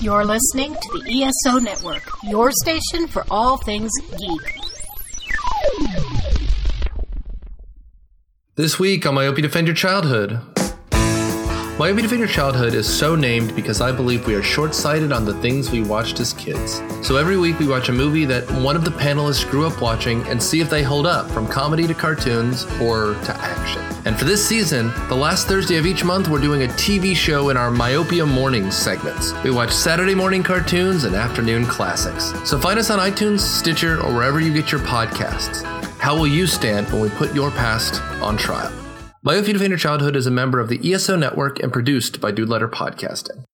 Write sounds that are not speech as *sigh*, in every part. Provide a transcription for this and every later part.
You're listening to the ESO Network, your station for all things geek. This week on Myopia Defend Your Childhood. Myopia Defend Your Childhood is so named because I believe we are short sighted on the things we watched as kids. So every week we watch a movie that one of the panelists grew up watching and see if they hold up, from comedy to cartoons, horror to action. And for this season, the last Thursday of each month, we're doing a TV show in our Myopia Mornings segments. We watch Saturday morning cartoons and afternoon classics. So find us on iTunes, Stitcher, or wherever you get your podcasts. How will you stand when we put your past on trial? Myopia Defend Your Childhood is a member of the ESO Network and produced by Dude Letter Podcasting.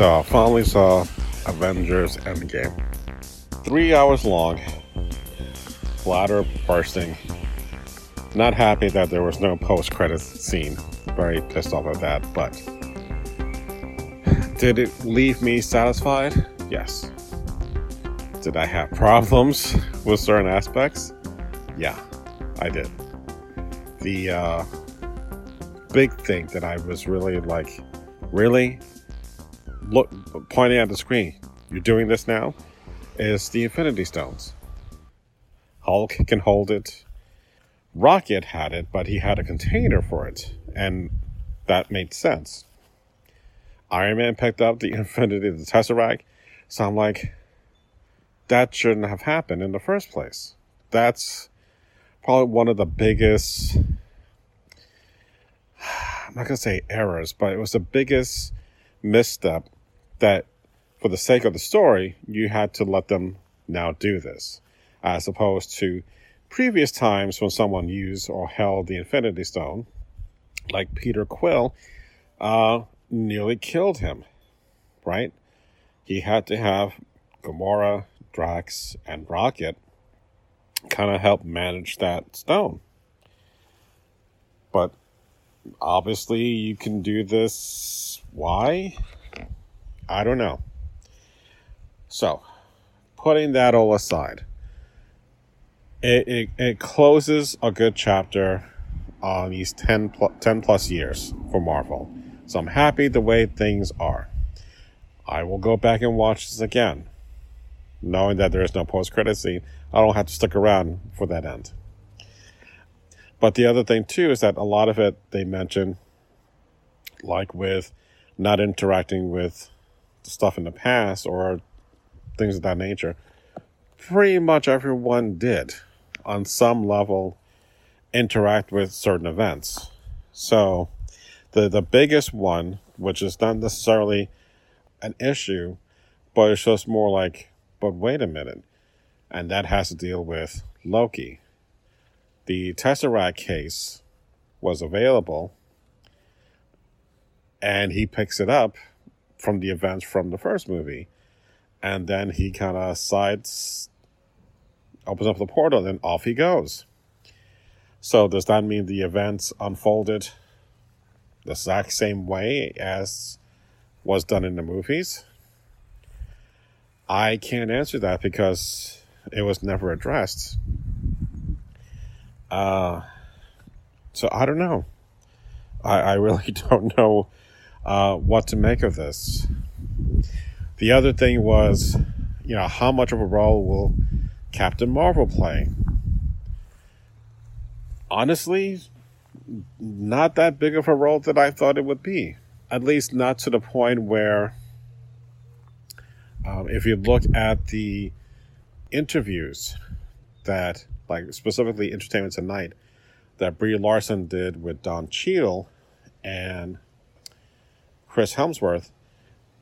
So I finally saw Avengers Endgame. Three hours long, bladder bursting. Not happy that there was no post credits scene. Very pissed off at that, but did it leave me satisfied? Yes. Did I have problems with certain aspects? Yeah, I did. The uh, big thing that I was really like, really? Look pointing at the screen. You're doing this now. Is the Infinity Stones. Hulk can hold it. Rocket had it, but he had a container for it, and that made sense. Iron Man picked up the *laughs* Infinity, of the Tesseract, so I'm like, that shouldn't have happened in the first place. That's probably one of the biggest. *sighs* I'm not gonna say errors, but it was the biggest misstep that for the sake of the story, you had to let them now do this, as opposed to previous times when someone used or held the Infinity Stone, like Peter Quill, uh, nearly killed him, right? He had to have Gamora, Drax, and Rocket kind of help manage that stone. But obviously, you can do this. Why? I don't know. So, putting that all aside, it, it, it closes a good chapter on these 10 plus, 10 plus years for Marvel. So I'm happy the way things are. I will go back and watch this again, knowing that there is no post credit scene. I don't have to stick around for that end. But the other thing too is that a lot of it they mention, like with not interacting with stuff in the past or things of that nature, pretty much everyone did on some level interact with certain events. So the the biggest one, which is not necessarily an issue, but it's just more like, but wait a minute. And that has to deal with Loki. The Tesseract case was available and he picks it up from the events from the first movie. And then he kind of sides, opens up the portal, and off he goes. So, does that mean the events unfolded the exact same way as was done in the movies? I can't answer that because it was never addressed. Uh, so I don't know. I, I really *laughs* don't know uh, what to make of this. The other thing was, you know, how much of a role will Captain Marvel play? Honestly, not that big of a role that I thought it would be. At least not to the point where, um, if you look at the interviews that, like specifically Entertainment Tonight, that Brie Larson did with Don Cheadle and Chris Hemsworth,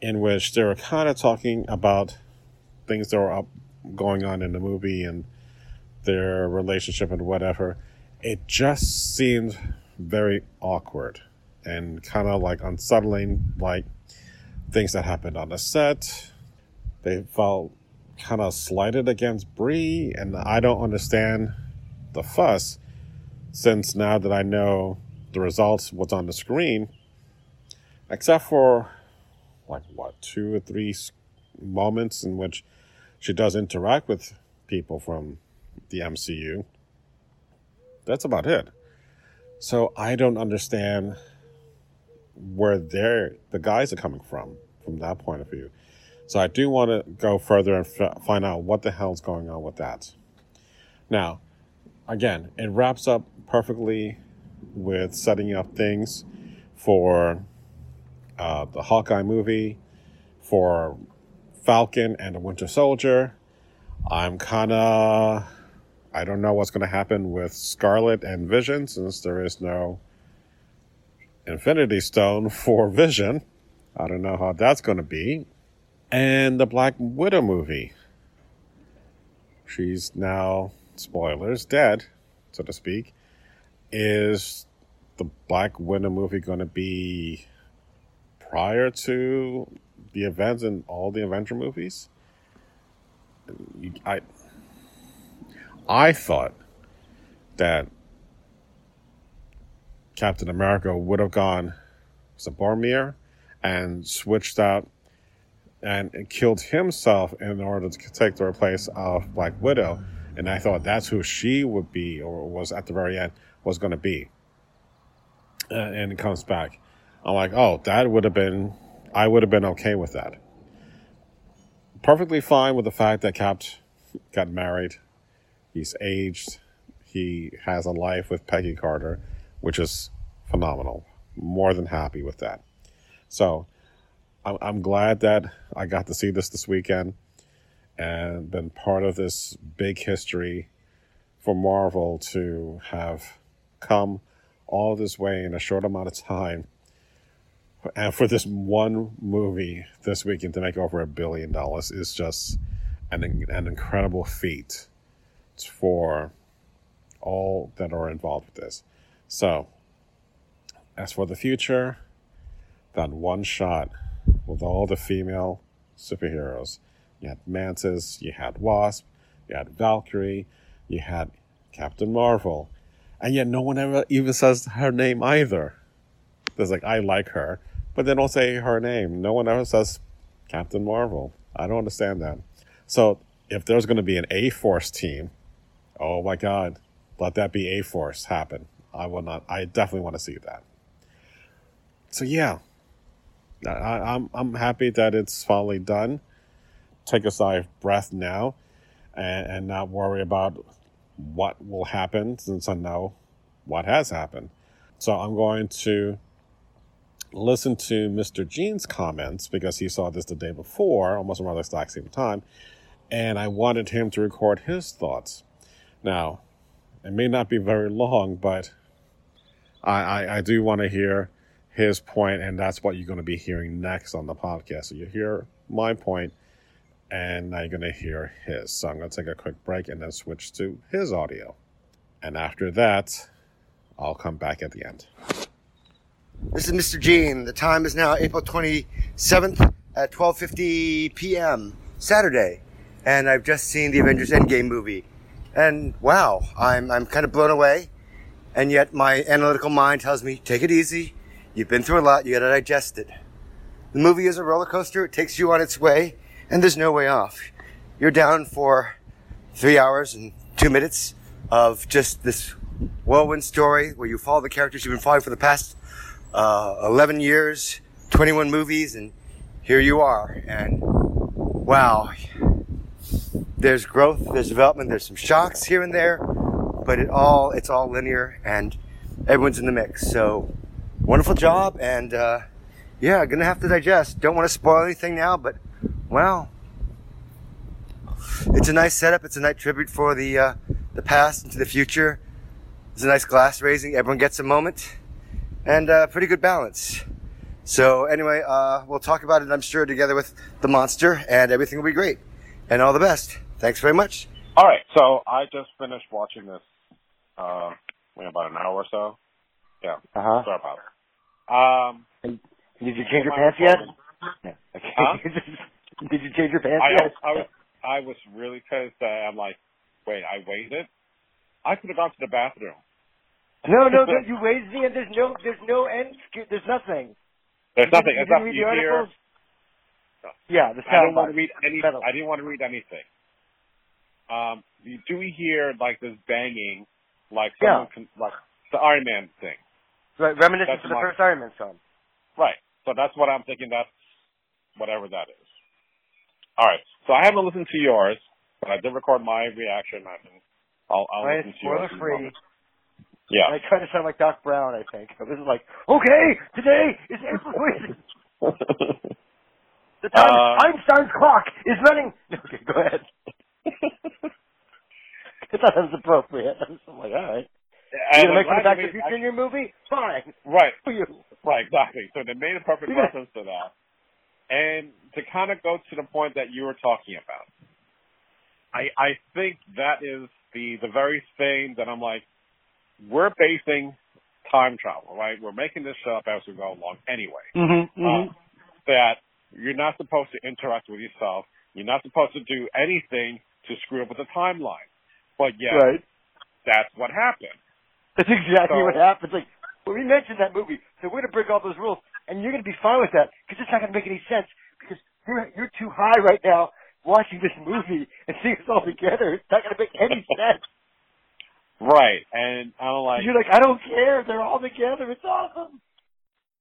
in which they were kind of talking about things that were up going on in the movie and their relationship and whatever. It just seemed very awkward and kind of like unsettling, like things that happened on the set. They felt kind of slighted against Brie, and I don't understand the fuss since now that I know the results, what's on the screen, except for like what two or three moments in which she does interact with people from the MCU. That's about it. So I don't understand where they're, the guys are coming from, from that point of view. So I do want to go further and f- find out what the hell's going on with that. Now, again, it wraps up perfectly with setting up things for uh, the Hawkeye movie, for Falcon and the Winter Soldier. I'm kind of. I don't know what's going to happen with Scarlet and Vision since there is no Infinity Stone *laughs* for Vision. I don't know how that's going to be. And the Black Widow movie. She's now, spoilers, dead, so to speak. Is the Black Widow movie going to be prior to the events in all the Avenger movies? I I thought that Captain America would have gone to Boromir and switched out and killed himself in order to take the place of Black Widow. And I thought that's who she would be, or was at the very end, was going to be. Uh, and it comes back. I'm like, oh, that would have been, I would have been okay with that. Perfectly fine with the fact that Cap got married. He's aged. He has a life with Peggy Carter, which is phenomenal. More than happy with that. So, I'm, I'm glad that I got to see this this weekend and been part of this big history for Marvel to have come all this way in a short amount of time for this one movie this weekend to make over a billion dollars is just an, an incredible feat for all that are involved with this. So, as for the future, that one shot with all the female superheroes. You had Mantis, you had Wasp, you had Valkyrie, you had Captain Marvel, and yet no one ever even says her name either. There's like, I like her, but they don't say her name. No one ever says Captain Marvel. I don't understand that. So if there's going to be an A Force team, oh my God, let that be A Force happen. I will not. I definitely want to see that. So yeah, I, I'm I'm happy that it's finally done. Take a sigh of breath now, and, and not worry about what will happen since I know what has happened. So I'm going to listen to Mr. Gene's comments because he saw this the day before, almost around the exact same time, and I wanted him to record his thoughts. Now, it may not be very long, but I, I, I do want to hear his point, and that's what you're going to be hearing next on the podcast. So you hear my point, and now you're going to hear his. So I'm going to take a quick break and then switch to his audio. And after that, I'll come back at the end. This is Mr. Gene. The time is now April 27th at 12:50 p.m. Saturday, and I've just seen the Avengers Endgame movie. And wow, I'm I'm kind of blown away. And yet my analytical mind tells me, take it easy. You've been through a lot. You got to digest it. The movie is a roller coaster. It takes you on its way, and there's no way off. You're down for three hours and two minutes of just this whirlwind story where you follow the characters you've been following for the past uh, 11 years, 21 movies, and here you are. And wow, there's growth, there's development, there's some shocks here and there, but it all it's all linear, and everyone's in the mix. So wonderful job, and uh, yeah, gonna have to digest. Don't want to spoil anything now, but wow, it's a nice setup. It's a nice tribute for the uh, the past into the future. It's a nice glass raising. Everyone gets a moment and uh, pretty good balance. So anyway, uh, we'll talk about it, I'm sure, together with the monster, and everything will be great. And all the best. Thanks very much. All right, so I just finished watching this uh, about an hour or so. Yeah. Uh huh. Sorry about it. Um, Did you change your pants yet? *laughs* Huh? Did you change your pants I, yet? I was I was really pissed I'm like, wait, I waited. I could have gone to the bathroom. No, no, *laughs* no, you raised the end. There's no, there's no end. There's nothing. There's nothing. you didn't read you the hear. articles? Yeah, the I didn't want to read any. I didn't want to read anything. Um, you do hear like this banging, like Yeah. someone can, like the Iron Man thing, Right, reminiscent to the first Iron Man film. right? So that's what I'm thinking. That's whatever that is. All right. So I haven't listened to yours, but I did record my reaction. I think I'll, I'll Right, listen to yours. spoiler free. And Yeah. I tried to sound like Doc Brown. I think I was like, okay, today is April *laughs* Fool's. The time Uh, Einstein's clock is running. *laughs* Okay, go ahead. I thought *laughs* that was appropriate. I was like, all right. And You gonna make it Back to the Future in your movie? Fine. Right. For you. Right, exactly. So they made a perfect You're reference to that. And to kind of go to the point that you were talking about, I I think that is the the very thing that I'm like, we're basing time travel, right? We're making this up as we go along anyway. Mm-hmm. Uh, that you're not supposed to interact with yourself. You're not supposed to do anything to screw up with the timeline. But yet, Right. that's what happened. That's exactly So- what happens. Like, well, we mentioned that movie, so we're gonna break all those rules, and you're gonna be fine with that because it's not gonna make any sense because you're you're too high right now watching this movie and seeing us all together. It's not gonna make any *laughs* sense. Right. And I'm like, you're like, I don't care. They're all together. It's awesome.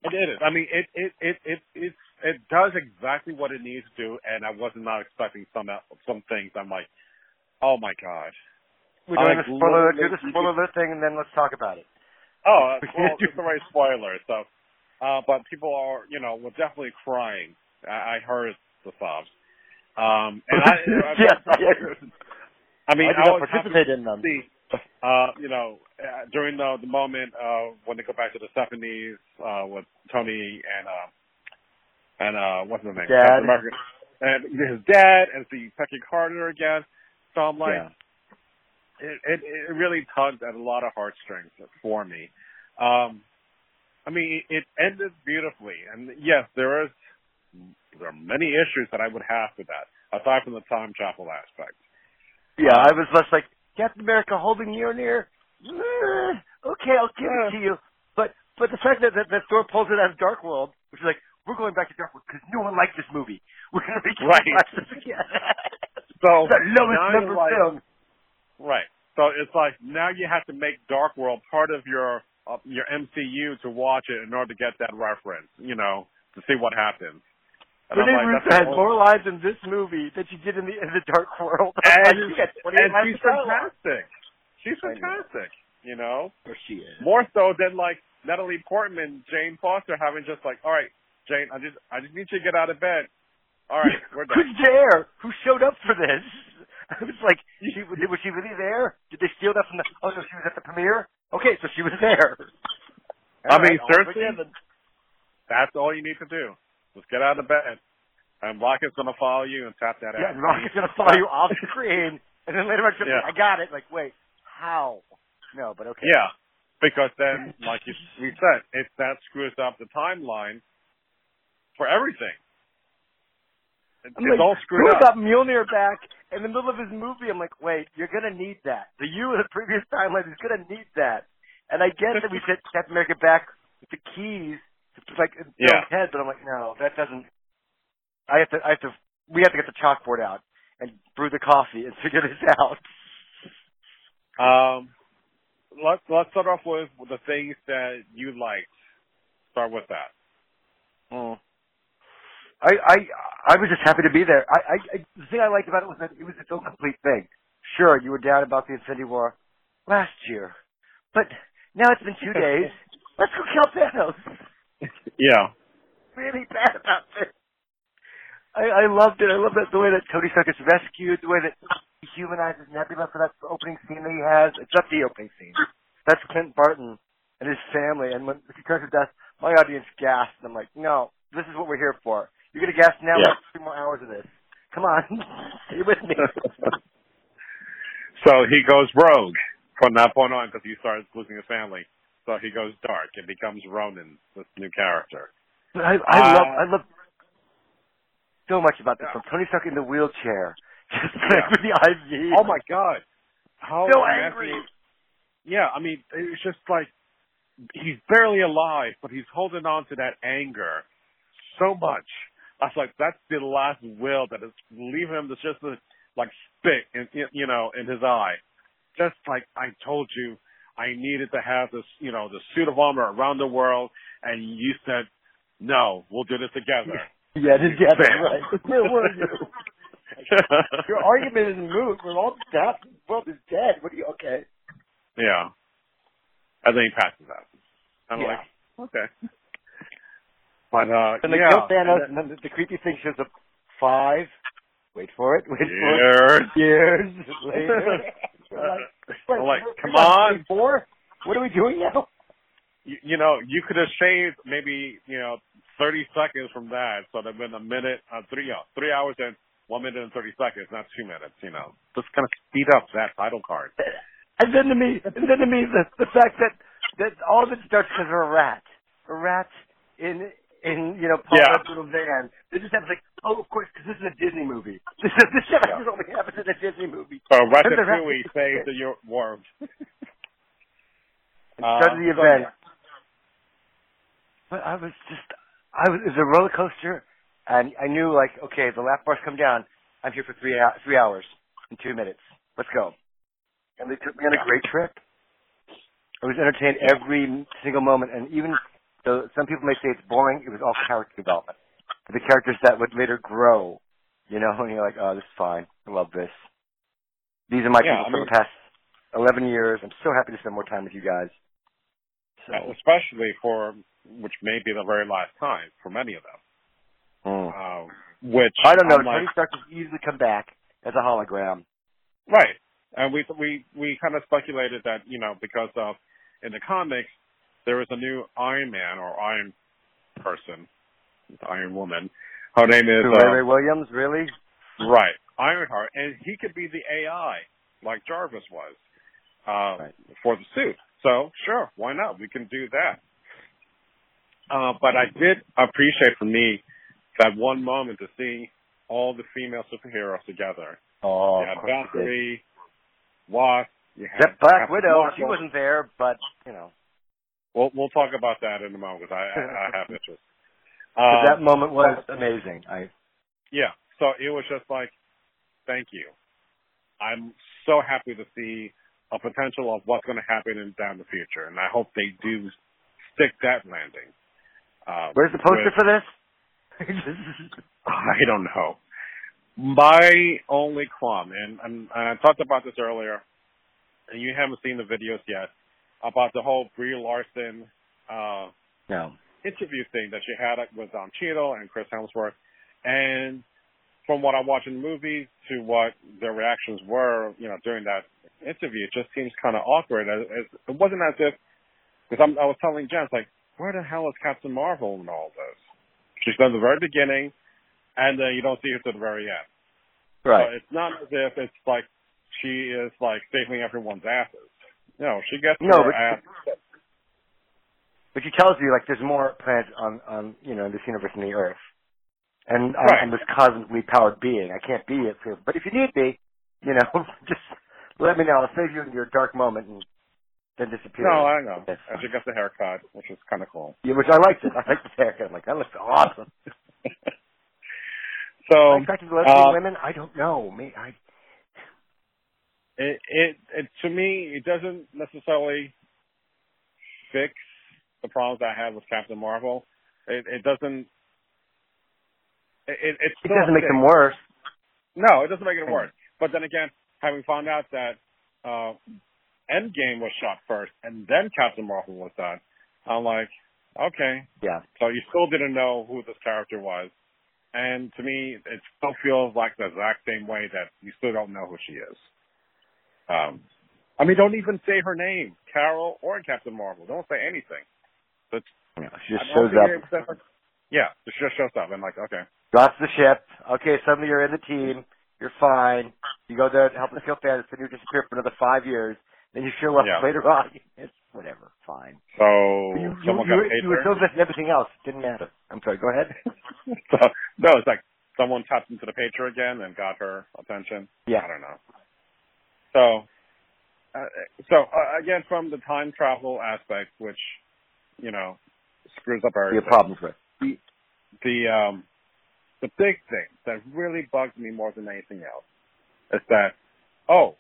It is. I mean, it it it it it it does exactly what it needs to do, and I was not not expecting some some things. I'm like, oh my god. We're doing Like, the spoiler. Do the literally- spoiler alert thing, and then let's talk about it. Oh, *laughs* uh, well, it's already spoiler. So, uh, but people are, you know, were definitely crying. I, I heard the sobs. Um, and I, *laughs* I, yes, I heard. I mean, I I, did not was happy participate in them. see, uh, you know, uh, during the the moment uh, when they go back to the seventies uh, with Tony and uh, and uh, what's his name? Dad. America. and his dad and see Peggy Carter again. So I'm like, Yeah. it, it it really tugged at a lot of heartstrings for me. Um, I mean, it ended beautifully, and yes, there is there are many issues that I would have with that, aside from the time travel aspect. Yeah, I was less like Captain America holding Mjolnir. Eh, okay, I'll give it to you. But but the fact that that, that Thor pulls it out of Dark World, which is like we're going back to Dark World because no one liked this movie. *laughs* We're gonna make it Right. watch this again. *laughs* So the lowest number like- film. Right. So it's like now you have to make Dark World part of your uh, your MCU to watch it in order to get that reference, you know, to see what happens. And Rene like, Russo had more lines in this movie than she did in the in the Dark World. *laughs* I'm and, like, you got 28 and she's fantastic. She's fantastic. You know, Or she is. more so than like Natalie Portman, Jane Foster having just like, all right, Jane, I just I just need you to get out of bed. All right, *laughs* we're done. Who's there? Who showed up for this? *laughs* I was like, she, was she really there? Did they steal that from the? Oh no, she was at the premiere. Okay, so she was there. I All mean, right, seriously? That's all you need to do. Just get out of the bed, and Rocket's gonna follow you and tap that out. Yeah, ass. and Rocket's gonna follow you off screen, and then later on, Yeah. like, I got it. Like, wait, how? No, but okay. Yeah, because then, *laughs* like you, we said, it that screws up the timeline for everything. It- I'm it's like, all screwed up. got Mjolnir back in the middle of his movie? I'm like, wait, you're gonna need that. The you in the previous timeline is gonna need that. And I get that we said Captain America back with the keys, to, like in Yeah. Bill's head, but I'm like, no, that doesn't. I have to. I have to. We have to get the chalkboard out and brew the coffee and *laughs* figure this out. Um, let's let's start off with the things that you liked. Start with that. Mm. I I I was just happy to be there. I, I, I the thing I liked about it was that it was its own complete thing. Sure, you were down about the Infinity War last year, but now it's been two days. *laughs* Let's go kill Thanos. Yeah. Really bad about this. I, I loved it. I love that the way that Tony Stark is rescued, the way that he humanizes Nebula for that opening scene that he has. It's not the opening scene. That's Clint Barton and his family. And when he comes to death, my audience gasped. And I'm like, no, this is what we're here for. You're gonna gasp now. Yeah. Three more hours of this. Come on, *laughs* stay with me. *laughs* so he goes rogue from that point on because he starts losing his family. So he goes dark and becomes Ronan, this new character. But I, I Uh, love, I love so much about this. From Tony Stark in the wheelchair, *laughs* just like Yeah. with the IV. Oh my god. How So angry. Yeah, I mean, it's just like he's barely alive, but he's holding on to that anger so much. I was like, that's the last will that is leaving him. That's just a, like spit, in, you know, in his eye. Just like I told you, I needed to have this, you know, the suit of armor around the world, and you said, no, we'll do this together. *laughs* Yeah, that's Bam. right. Where *laughs* were you? *laughs* Your argument isn't moved. We're all dead. World is dead. What are you? Okay. yeah. And then he passes out. I'm Yeah. like, okay. But uh, And the yeah. Thanos, and then the, creepy thing shows up five. Wait for it. Wait then- for it. years. Years later. Like, *laughs* wait, like, we're- come we're on. Four. What are we doing now? you, you know, you could have shaved maybe, you know, 30 seconds from that. So there'd been a minute, uh, three, uh, three hours and one minute and 30 seconds, not two minutes, you know. Just kind of speed up that title card. And then to me, and then to me, the the fact that that all of it starts because of a rat, a rat in in you know Paul Yeah. Little van. They just have like, oh, of course, because this is a Disney movie. *laughs* This is this shit Yeah. only happens in a Disney movie. And Ratatouille saves the worm. Started the Uh, *laughs* so, event. yeah. But I was just, I was, it was a roller coaster, and I knew like, okay, the lap bars come down. I'm here for three three hours and two minutes. Let's go. And they took me on a great trip. I was entertained every single moment, and even though some people may say it's boring, it was all character development. The characters that would later grow, you know, *laughs* and you're like, oh, this is fine. I love this. These are my Yeah, people I for the past 11 years. I'm so happy to spend more time with you guys. So, Especially for, which may be the very last time for many of them. mm. Um, which I don't know. Like, Tony Stark can easily come back as a hologram. Right. And we we we kind of speculated that you know because of in the comics there is a new Iron Man or Iron person, Iron Woman. Her name is uh, Ray Williams, really? right Ironheart, and he could be the AI like Jarvis was uh, Right. for the suit. So sure, why not? We can do that. Uh, but I did appreciate for me that one moment to see all the female superheroes together. Oh, you had of course you did. Valkyrie, Wasp, you had Except Black Captain Widow, Marvel. she wasn't there, but you know, We'll we'll talk about that in a moment. I I, I have *laughs* interest. Um, that moment was amazing. I yeah. So it was just like, thank you. I'm so happy to see a potential of what's going to happen in down the future, and I hope they do stick that landing. Uh, where's the poster with- for this? *laughs* I don't know. My only qualm, and, and, and I talked about this earlier, and you haven't seen the videos yet, about the whole Brie Larson uh, no. Interview thing that she had with Don Cheadle and Chris Hemsworth. And from what I watched in the movie to what their reactions were, you know, during that interview, it just seems kind of awkward. It, it, wasn't as if, because I was telling Jen, it's like, where the hell is Captain Marvel in all this? She's done the very beginning, and then you don't see her to the very end. Right. So it's not as if it's like she is like saving everyone's asses. No, she gets No, her but- ass. But she tells you like there's more planets on on you know in this universe than the Earth, and I'm, Right. I'm this cosmically powered being. I can't be it, but if you need me, you know, *laughs* just let me know. I'll save you in your dark moment and then disappear. No, I know. She fine. gets a haircut, which is kind of cool. Yeah, which I liked it. I liked the haircut. I'm like, that looks awesome. *laughs* So Attracted to lesbian uh, women? I don't know. Me, I it, it it to me it doesn't necessarily fix the problems I have with Captain Marvel. It, it doesn't. It, it doesn't make them worse. No, it doesn't make it worse. But then again, having found out that uh Endgame was shot first and then Captain Marvel was done, I'm like, okay, Yeah. so you still didn't know who this character was. And to me, it still feels like the exact same way that you still don't know who she is. Um, I mean, don't even say her name, Carol or Captain Marvel. Don't say anything. But yeah. She just shows up, Yeah, it just shows up. and like, okay. drops the ship. Okay, suddenly you're in the team. You're fine. You go there to help the kill fans, then you disappear for another five years. Then you show up Yeah. later *laughs* on. It's whatever. Fine. So you, you, someone you, got paid you were there. so everything else. Didn't matter. I'm sorry. Go ahead. *laughs* so, no, it's like someone tapped into the pager again and got her attention. Yeah. I don't know. So, uh, so uh, again, from the time travel aspect, which you know screws up We everything. have problems with. The um, the big thing that really bugs me more than anything else is that oh,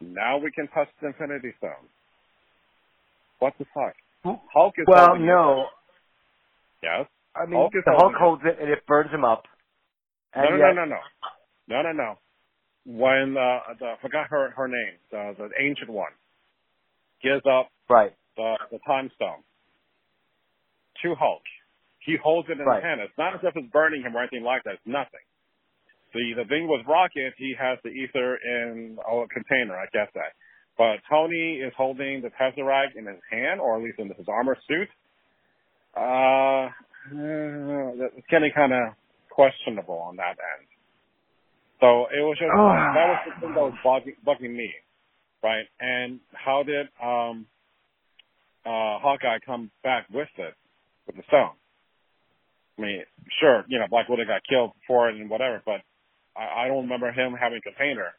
now we can touch the Infinity Stone. What the fuck? Hulk is Well, holding it. no. Yes. I mean, Hulk the Hulk holding it. holds it and it burns him up. No, And no, yet, no, no, no, no, no, no. When uh, the I forgot her her name, the the ancient one, gives up Right. the the time stone to Hulk. He holds it in Right. his hand. It's not as if it's burning him or anything like that. It's nothing. The the thing with Rocket, he has the ether in a container. I guess that. But Tony is holding the Tesseract in his hand, or at least in his armor suit. Uh, uh, it's getting kind of questionable on that end. So it was just Oh. that was the thing that was bugging, bugging me, right? And how did um uh Hawkeye come back with it with the stone? I mean, sure, you know, Black Widow got killed for it and whatever, but I, I don't remember him having a container.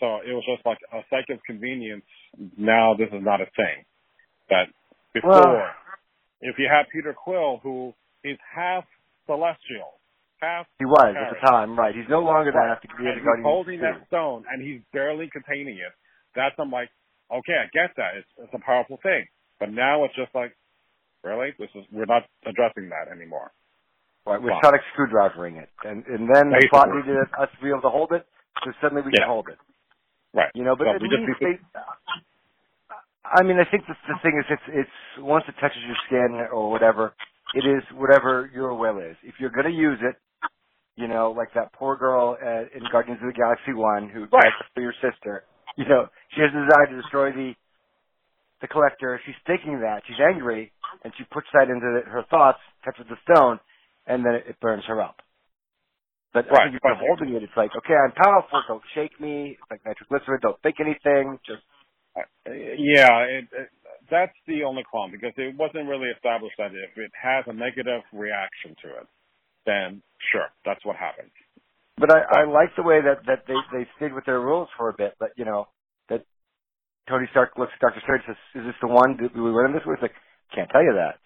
So it was just like a sake of convenience. Now this is not a thing. That before, Well- if you have Peter Quill, who is half celestial, half he was at the time, right. He's no longer Right. that be and he's holding that stone and he's barely containing it. That's I'm like, okay, I get that. It's, it's a powerful thing, but now it's just like, really, this is we're not addressing that anymore. Right, we're sonic screwdrivering it. And and then the plot needed us to be able to hold it, so suddenly we Yeah. can hold it. Right. You know, but So at least they, I mean, I think the, the thing is, it's it's once it touches your skin or whatever, it is whatever your will is. If you're going to use it, you know, like that poor girl uh, in Guardians of the Galaxy One who Right. to your sister. You know, she has a desire to destroy the the collector. She's thinking that she's angry, and she puts that into the, her thoughts, touches the stone, and then it, burns her up. But I Right, think if you're holding it, it's like, okay, I'm powerful. Don't shake me. It's like nitroglycerin. Don't think anything. Just Uh, yeah, it, it, that's the only qualm because it wasn't really established that if it has a negative reaction to it, then sure, that's what happens. But I, I like the way that that they they stayed with their rules for a bit. But you know Tony Stark looks at Doctor Strange and says, "Is this the one? Did we win this?" It's like, can't tell you that.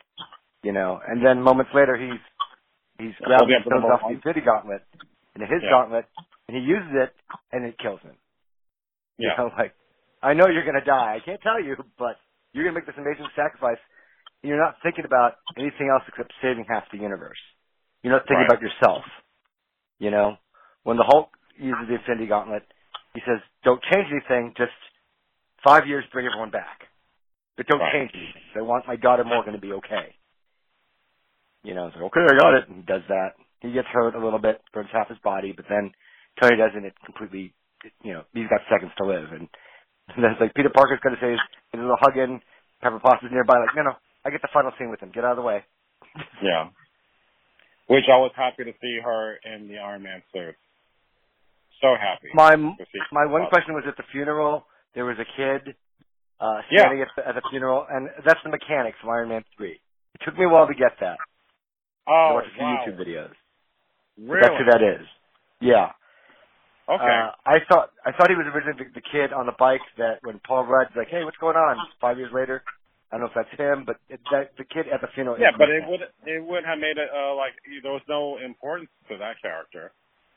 You know. And then moments later, he's he's grabbing up the stones off the. Infinity Gauntlet into his Yeah. gauntlet, and he uses it, and it kills him. *laughs* You Yeah, know, like I know you're gonna die. I can't tell you, but you're gonna make this amazing sacrifice. And you're not thinking about anything else except saving half the universe. You're not thinking Right. about yourself. You know, when the Hulk uses the Infinity Gauntlet, he says, "Don't change anything. Just five years, bring everyone back, but don't Right. change anything. I want my daughter Morgan to be okay." You know, it's like, "Okay, I got it." And he does that. He gets hurt a little bit, burns half his body, but then Tony doesn't. It completely, you know, he's got seconds to live, and *laughs* it's like Peter Parker's going to say, "There's a little hug in." Pepper Potts is nearby, like, "No, no, I get the final scene with him. Get out of the way." *laughs* yeah. Which I was happy to see her in the Iron Man suit. So happy. My my one question was at the funeral. There was a kid uh, Yeah. standing at, the, at the funeral, and that's the mechanics of Iron Man three. It took me a while to get that. Oh, I Oh, watched a few wow. YouTube videos. Really? That's who that is. Yeah. Okay. Uh, I thought I thought he was originally the, the kid on the bike that when Paul Rudd's like, "Hey, what's going on?" Five years later, I don't know if that's him, but it, that, the kid at the funeral. yeah, but it would it would have made it uh, like there was no importance to that character,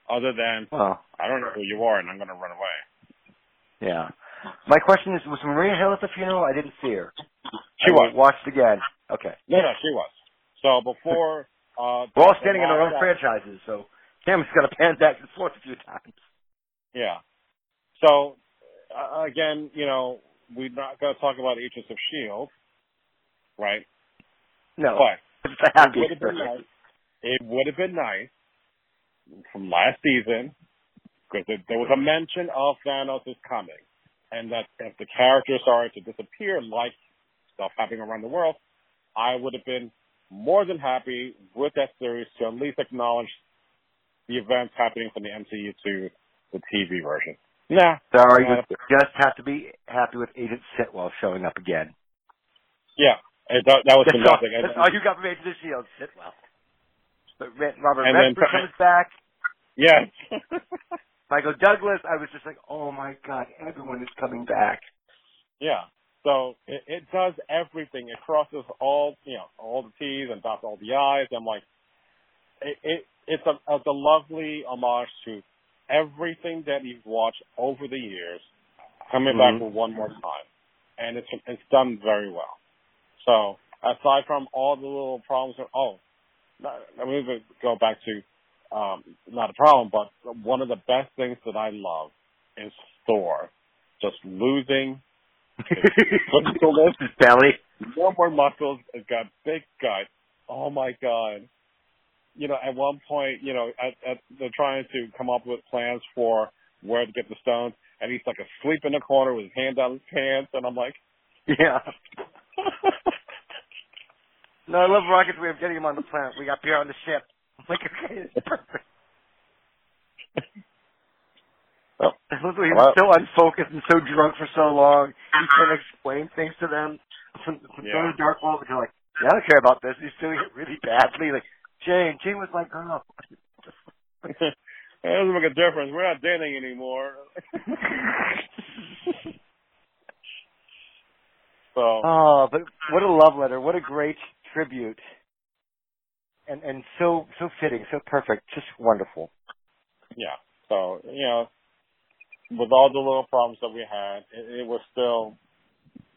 other than Well, I don't know who you are and I'm going to run away. yeah. My question is, was Maria Hill at the funeral? I didn't see her. She I was. watched again. Okay. No, no, she was. So before *laughs* uh, We're all standing in our own franchises, so Cameron's got to pan back and forth a few times. Yeah. So uh, again, you know, we're not going to talk about Agents of Shield, right? No, But it's a it would have been nice. It would have been nice from last season because there was a mention of Thanos is coming, and that if the characters started to disappear, like stuff happening around the world, I would have been more than happy with that series to at least acknowledge the events happening from the MCU to the TV version. Nah. Sorry, Uh, you just have to be happy with Agent Sitwell showing up again. Yeah, that, that was That's all, that's all you got from Agent of Shield, Sitwell. But Robert Redford comes back. Yes. *laughs* Michael Douglas. I was just like, oh my god, everyone is coming back. yeah. So it, it does everything. It crosses all you know all the T's and dots all the I's. I'm like, it, it it's a it's a lovely homage to everything that you've watched over the years, coming Mhm. back for one more time, and it's it's done very well. So aside from all the little problems, oh, let me go back to um, not a problem, but one of the best things that I love is Thor just losing muscles, His belly. no more muscles, it's got big gut. Oh my god. You know, at one point, you know, at, at, they're trying to come up with plans for where to get the stones, and he's like asleep in the corner with his hand down his pants, and I'm like, Yeah. *laughs* No, I love Rocket's way of getting him on the planet. We got Pierre on the ship. *laughs* Like, okay, it's *laughs* perfect. oh, the way he was Well- so unfocused and so drunk for so long. He's trying to explain things to them. From, from Yeah. to Dark World, they're like, yeah, I don't care about this. He's doing it really badly. Like, Jane, Jane was like, girl. it doesn't make a difference. We're not dating anymore. *laughs* so Oh, but what a love letter! What a great tribute, and and so so fitting, so perfect, just wonderful. yeah, so you know, with all the little problems that we had, it, it was still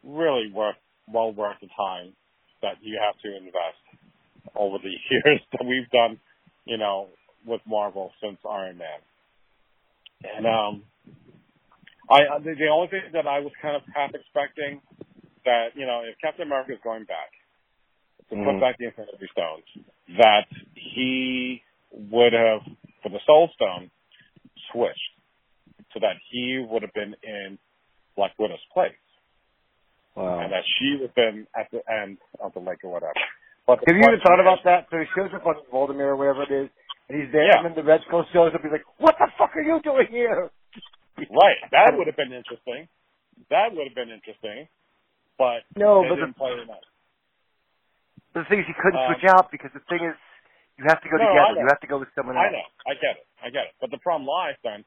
really worth well worth the time that you have to invest over the *laughs* years that we've done, you know, with Marvel since Iron Man. And um, I the, the only thing that I was kind of half expecting that you know if Captain America is going back to put Mhm. back the Infinity Stones, that he would have for the Soul Stone switched so that he would have been in Black Widow's place Wow. and that she would have been at the end of the lake or whatever. But Have you even thought about that? So he shows up on Voldemort or whatever it is, and he's there, Yeah. and then the Red Skull shows up. He's like, "What the fuck are you doing here?" Right, that would have been interesting. That would have been interesting, but No, they but the, didn't play it enough. the thing is, you couldn't Um, switch out because the thing is, you have to go No, together. You have to go with someone else. I know, I get it, I get it. But the problem lies then,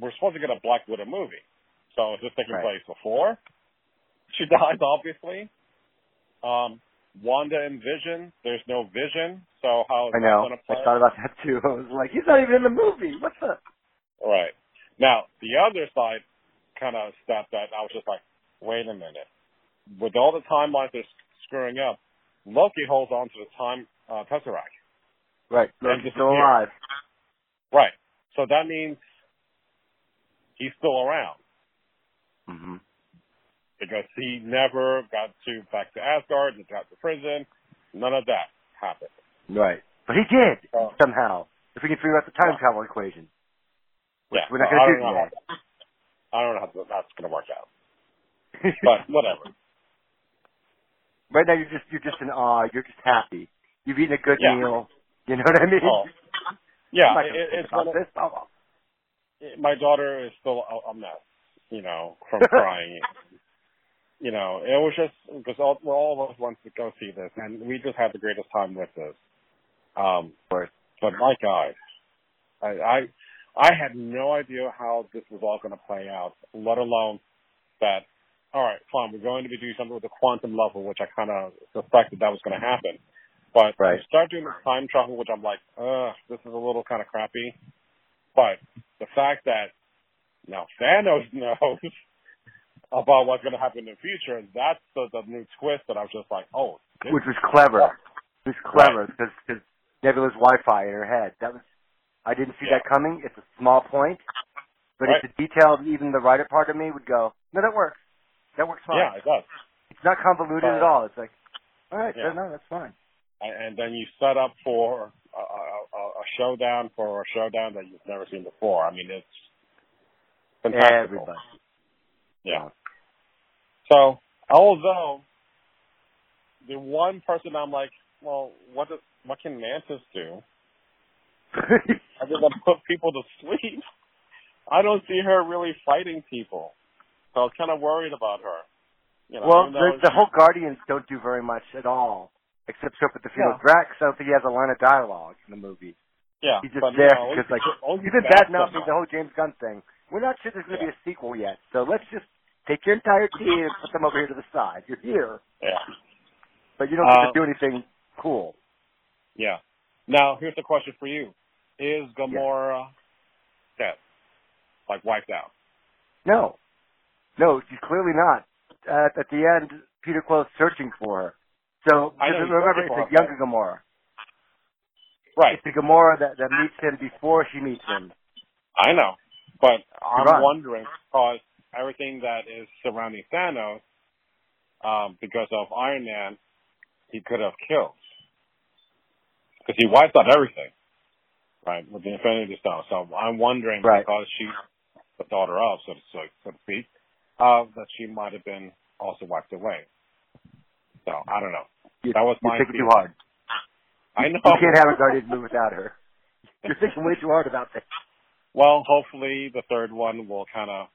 we're supposed to get a Black Widow movie. So is this taking Right. place before she *laughs* dies? Obviously. Um, Wanda and Vision. There's no Vision, so how is I know. going to play? I thought about that too. *laughs* I was like, he's not even in the movie. What's up? Right. Now, the other side kind of stuff that I was just like, wait a minute. With all the timelines they're screwing up, Loki holds on to the time uh, Tesseract. Right. Loki's still alive. Right. So that means he's still around Mm-hmm. because he never got to back to Asgard and got to prison. None of that happened. Right. But he did Oh. somehow. If we can figure out the time Yeah. travel equation. Which yeah. we're not so gonna do don't know today. how, I don't know how that's going to work out. *laughs* But whatever. Right now you're just you're just in awe. You're just happy. You've eaten a good Yeah. meal. You know what I mean? Oh, *laughs* yeah. It, it- it's about one of, this. Oh, my daughter is still a, a mess, you know, from *laughs* crying. you know, it was just because all, well, all of us wanted to go see this, and we just had the greatest time with this. Um, course. but my God, I, I I had no idea how this was all going to play out, let alone that. All right, fine. We're going to be doing something with the quantum level, which I kind of suspected that was going to happen. But Right. start doing the time travel, which I'm like, ugh, this is a little kind of crappy. But the fact that now Thanos *laughs* knows about what's going to happen in the future, and that's the, the new twist that I was just like, oh, which was clever. It was clever because because Nebula's Wi-Fi in her head. That was I didn't see Yeah. that coming. It's a small point, but Right. it's a detail. Even the writer part of me would go, no, that works. That works fine. yeah, it does. It's not convoluted Right. at all. It's like, all right, Yeah. no, that's fine. and, then you set up for a, a, a showdown for a showdown that you've never seen before. I mean, it's fantastic. Everybody. Yeah. So, although the one person I'm like, well, what does what can Mantis do *laughs* other than put people to sleep? I don't see her really fighting people, so I was kind of worried about her. You know, well, the, the whole Guardians don't do very much at all. except except with the female Yeah. Drax. I don't think he has a line of dialogue in the movie. Yeah, He's just but, there you know, because like all in bad mouthing the whole James Gunn thing. We're not sure there's going to Yeah. be a sequel yet, so let's just take your entire *laughs* team and put them over here to the side. You're here, Yeah, but you don't get Uh, to do anything cool. yeah. Now here's the question for you: Is Gamora dead, like wiped out? No, no, she's clearly not. Uh, at the end, Peter Quill's searching for her. So I know remember, it's a younger Gamora. Right. It's the Gamora that, that meets him before she meets him. I know, but I'm Right. wondering because everything that is surrounding Thanos, um, because of Iron Man, he could have killed because he wiped out everything, right, with the Infinity Stone. So I'm wondering Right. because she's the daughter of, so to, so, so to speak, uh, that she might have been also wiped away. So I don't know. You, That was my too hard. I know. You can't have a Guardians movie without her. You're thinking way too hard about this. Well, hopefully the third one will kind of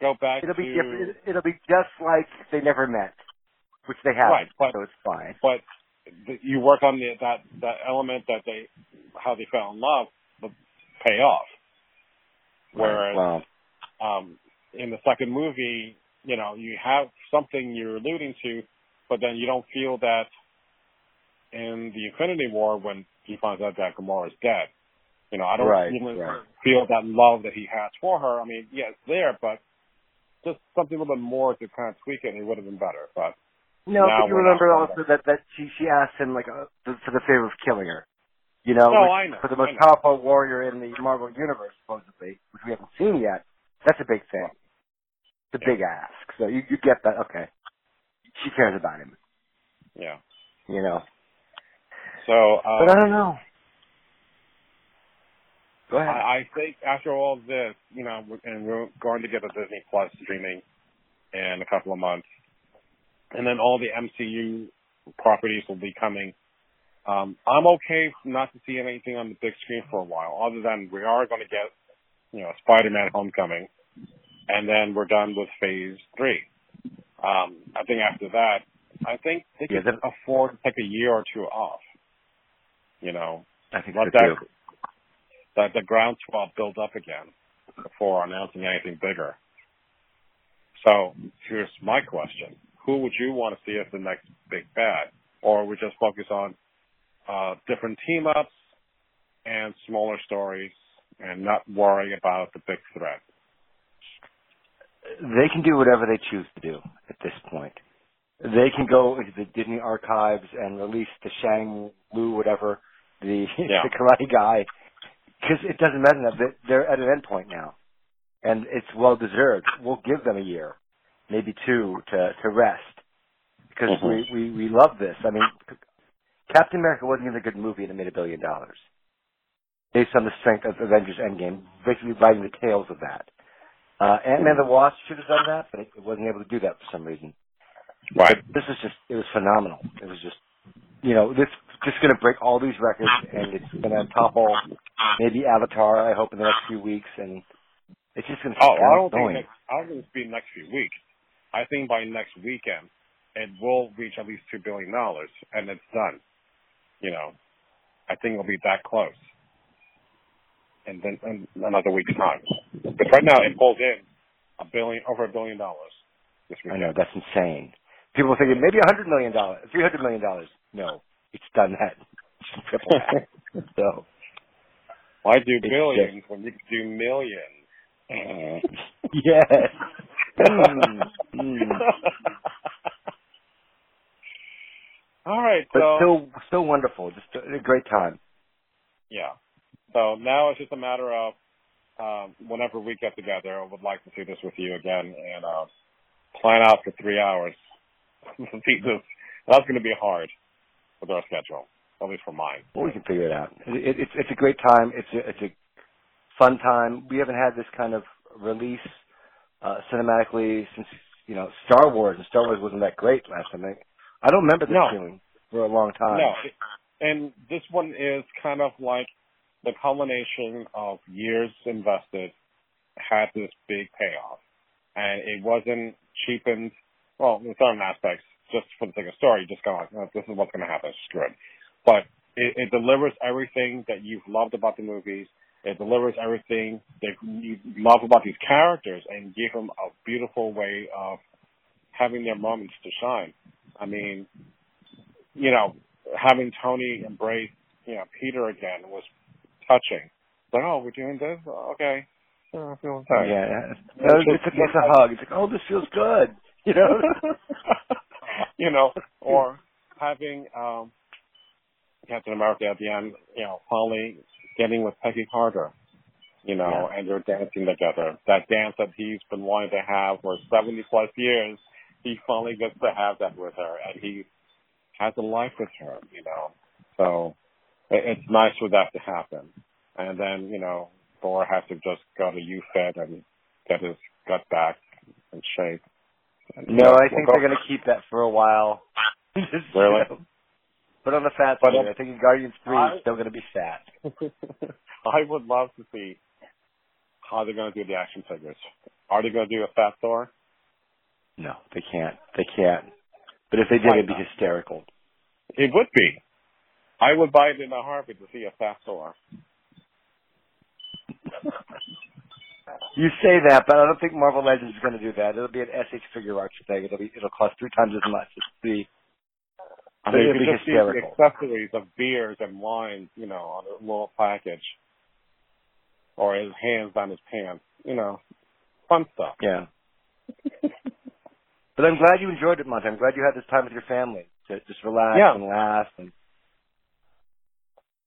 go back It'll be to different. It'll be just like they never met, which they haven't. Right, but- so it's fine. but you work on the that that element that they how they fell in love will pay off. Whereas Well, um, in the second movie, you know, you have something you're alluding to, but then you don't feel that in the Infinity War when he finds out that Gamora is dead. You know, I don't Right, even right. feel that love that he has for her. I mean, yeah, it's there, but just something a little bit more to kind of tweak it, and it would have been better. But no, now but you remember not- also that that she she asked him like uh, for for the favor of killing her. You know, No, which- I know, for the most powerful warrior in the Marvel universe, supposedly, which we haven't seen yet. That's a big thing. A Yeah. big ask. So you you get that? Okay. She cares about him. yeah, You know. so uh, But I don't know. Go ahead. I, I think after all this, you know, and we're going to get a Disney Plus streaming in a couple of months, and then all the MCU properties will be coming. Um, I'm okay not to see anything on the big screen for a while, other than we are going to get, you know, Spider-Man: Homecoming, and then we're done with Phase Three. Um, I think after that, I think they Yeah, can afford to take a year or two off. You know, I think let so that too. that the groundswell build up again before announcing anything bigger. So here's my question: Who would you want to see as the next big bad, or we just focus on uh, different team ups and smaller stories, and not worry about the big threat? They can do whatever they choose to do at this point. They can go into the Disney archives and release the Shang Lu, whatever, the *laughs* Yeah. the karate guy, because it doesn't matter now. They- They're at an end point now, and it's well deserved. We'll give them a year, maybe two, to to rest, because Mhm. we, we we love this. I mean, Captain America wasn't even a good movie, and it made a billion dollars, based on the strength of Avengers Endgame, basically riding the tails of that. Uh, Ant-Man the Wasp should have done that, but it, it wasn't able to do that for some reason. Right. This is just, it was phenomenal. It was just, you know, this just going to break all these records and it's going to topple maybe Avatar, I hope, in the next few weeks. And it's just going to Oh, keep I don't think going. next, I don't think it's be next few weeks. I think by next weekend it will reach at least two billion dollars, and it's done. You know, I think it'll be that close. And then in another week's time. But right now it pulls in a billion, over a billion dollars this I know, that's insane. People are thinking maybe a hundred million dollars, three hundred million dollars. No, it's done that. It's triple that. *laughs* so, Why do billions when you can do millions? *laughs* yes. Mm, *laughs* mm. All right, But so still, still wonderful. Just a great time. So now it's just a matter of um, whenever we get together, I would like to see this with you again and uh, plan out for three hours. *laughs* That's going to be hard with our schedule, at least for mine. Well, we can figure it out. It, it, it's it's a great time. It's a it's a fun time. We haven't had this kind of release uh, cinematically since you know Star Wars, and Star Wars wasn't that great last time. I, I don't remember this No. feeling for a long time. No, and this one is kind of like the culmination of years invested had this big payoff, and it wasn't cheapened. Well, in certain aspects, just for the sake of story, just go like, oh, this is what's going to happen. Screw it. But it, it delivers everything that you've loved about the movies. It delivers everything that you love about these characters and give them a beautiful way of having their moments to shine. I mean, you know, having Tony embrace, you know, Peter again was touching. Like, oh, we're doing this? Okay. Sure, I feel tired. Yeah. No, it's, a, it's a hug. It's like, oh, this feels good. *laughs* You know? *laughs* you know, or having um Captain America at the end, you know, finally getting with Peggy Carter, you know, yeah. and they're dancing together. That dance that he's been wanting to have for 70 plus years, he finally gets to have that with her, and he has a life with her, you know. So it's nice for that to happen. And then, you know, Thor has to just go to UFed and get his gut back in shape. And, no, know, I think we'll they're going to keep that for a while. *laughs* Really? Put on the fat but, suit. I think in Guardians 3 I, still going to be fat. *laughs* *laughs* I would love to see how they're going to do the action figures. Are they going to do a fat Thor? No, they can't. They can't. But if they did, Why it'd be hysterical. It would be. I would buy it in a heartbeat to see a fat Thor. you say that, but I don't think Marvel Legends is going to do that. It'll be an SH figure Figuarts thing. It'll be it'll cost three times as much. It's the I mean, you could just see the accessories of beers and wines, you know, on a little package, or his hands on his pants, you know, fun stuff. Yeah. but I'm glad you enjoyed it, Monty. I'm glad you had this time with your family to just relax yeah. and laugh and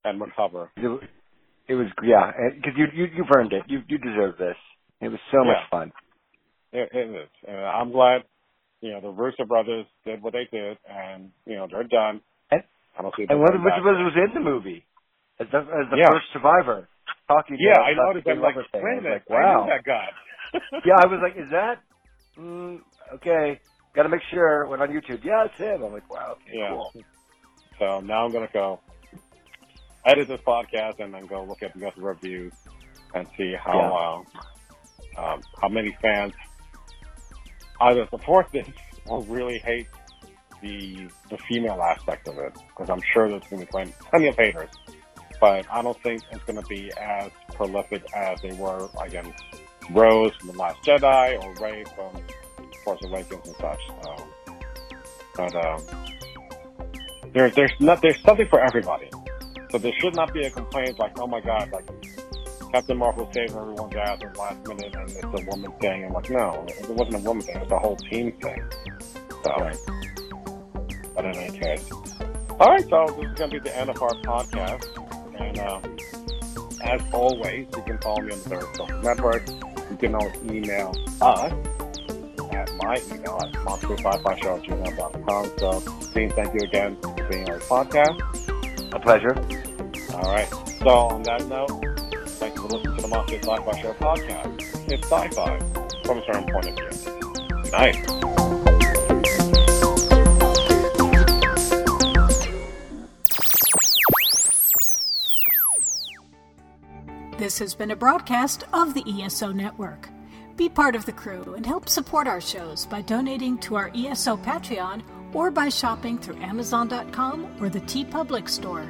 and recover. It, was yeah, because you you you've earned it. You you deserve this. It was so yeah. much fun. It, it is. And I'm glad you know, the Russo brothers did what they did, and you know, they're done. And, I don't see and one of the Russo brothers was in the movie as the, as the yeah. first survivor. Talking yeah, I noticed. I'm like, wait a minute, like, wow. That guy. yeah, I was *laughs* like, is that? Mm, okay, got to make sure. Went on YouTube. Yeah, it's him. I'm like, wow. Okay, yeah. Cool. So now I'm gonna go edit this podcast and then go look at the reviews and see how yeah. uh, um, how many fans either support this *laughs* or really hate the the female aspect of it because I'm sure there's going to be plenty of haters, but I don't think it's going to be as prolific as they were against Rose from the Last Jedi or Rey from Force Awakens and such. So, but um, there, there's not there's something for everybody. So there should not be a complaint like, oh my god, like Captain Marvel saved everyone's ass at the last minute, and it's a woman thing. I'm like, no, it wasn't a woman thing. It's a whole team thing. So, right. but in any case, all right. So this is going to be the end of our podcast, and um, as always, you can follow me on the Third Social Network. You can always email us at my email at monster55show at gmail.com. So, Gene, thank you again for being on our podcast. A pleasure. All right. So, on that note, Thanks for listening to the Monster Sci-Fi Show podcast. It's sci-fi from a certain point of view. Night. This has been a broadcast of the ESO Network. Be part of the crew and help support our shows by donating to our ESO Patreon or by shopping through Amazon.com or the TeePublic Store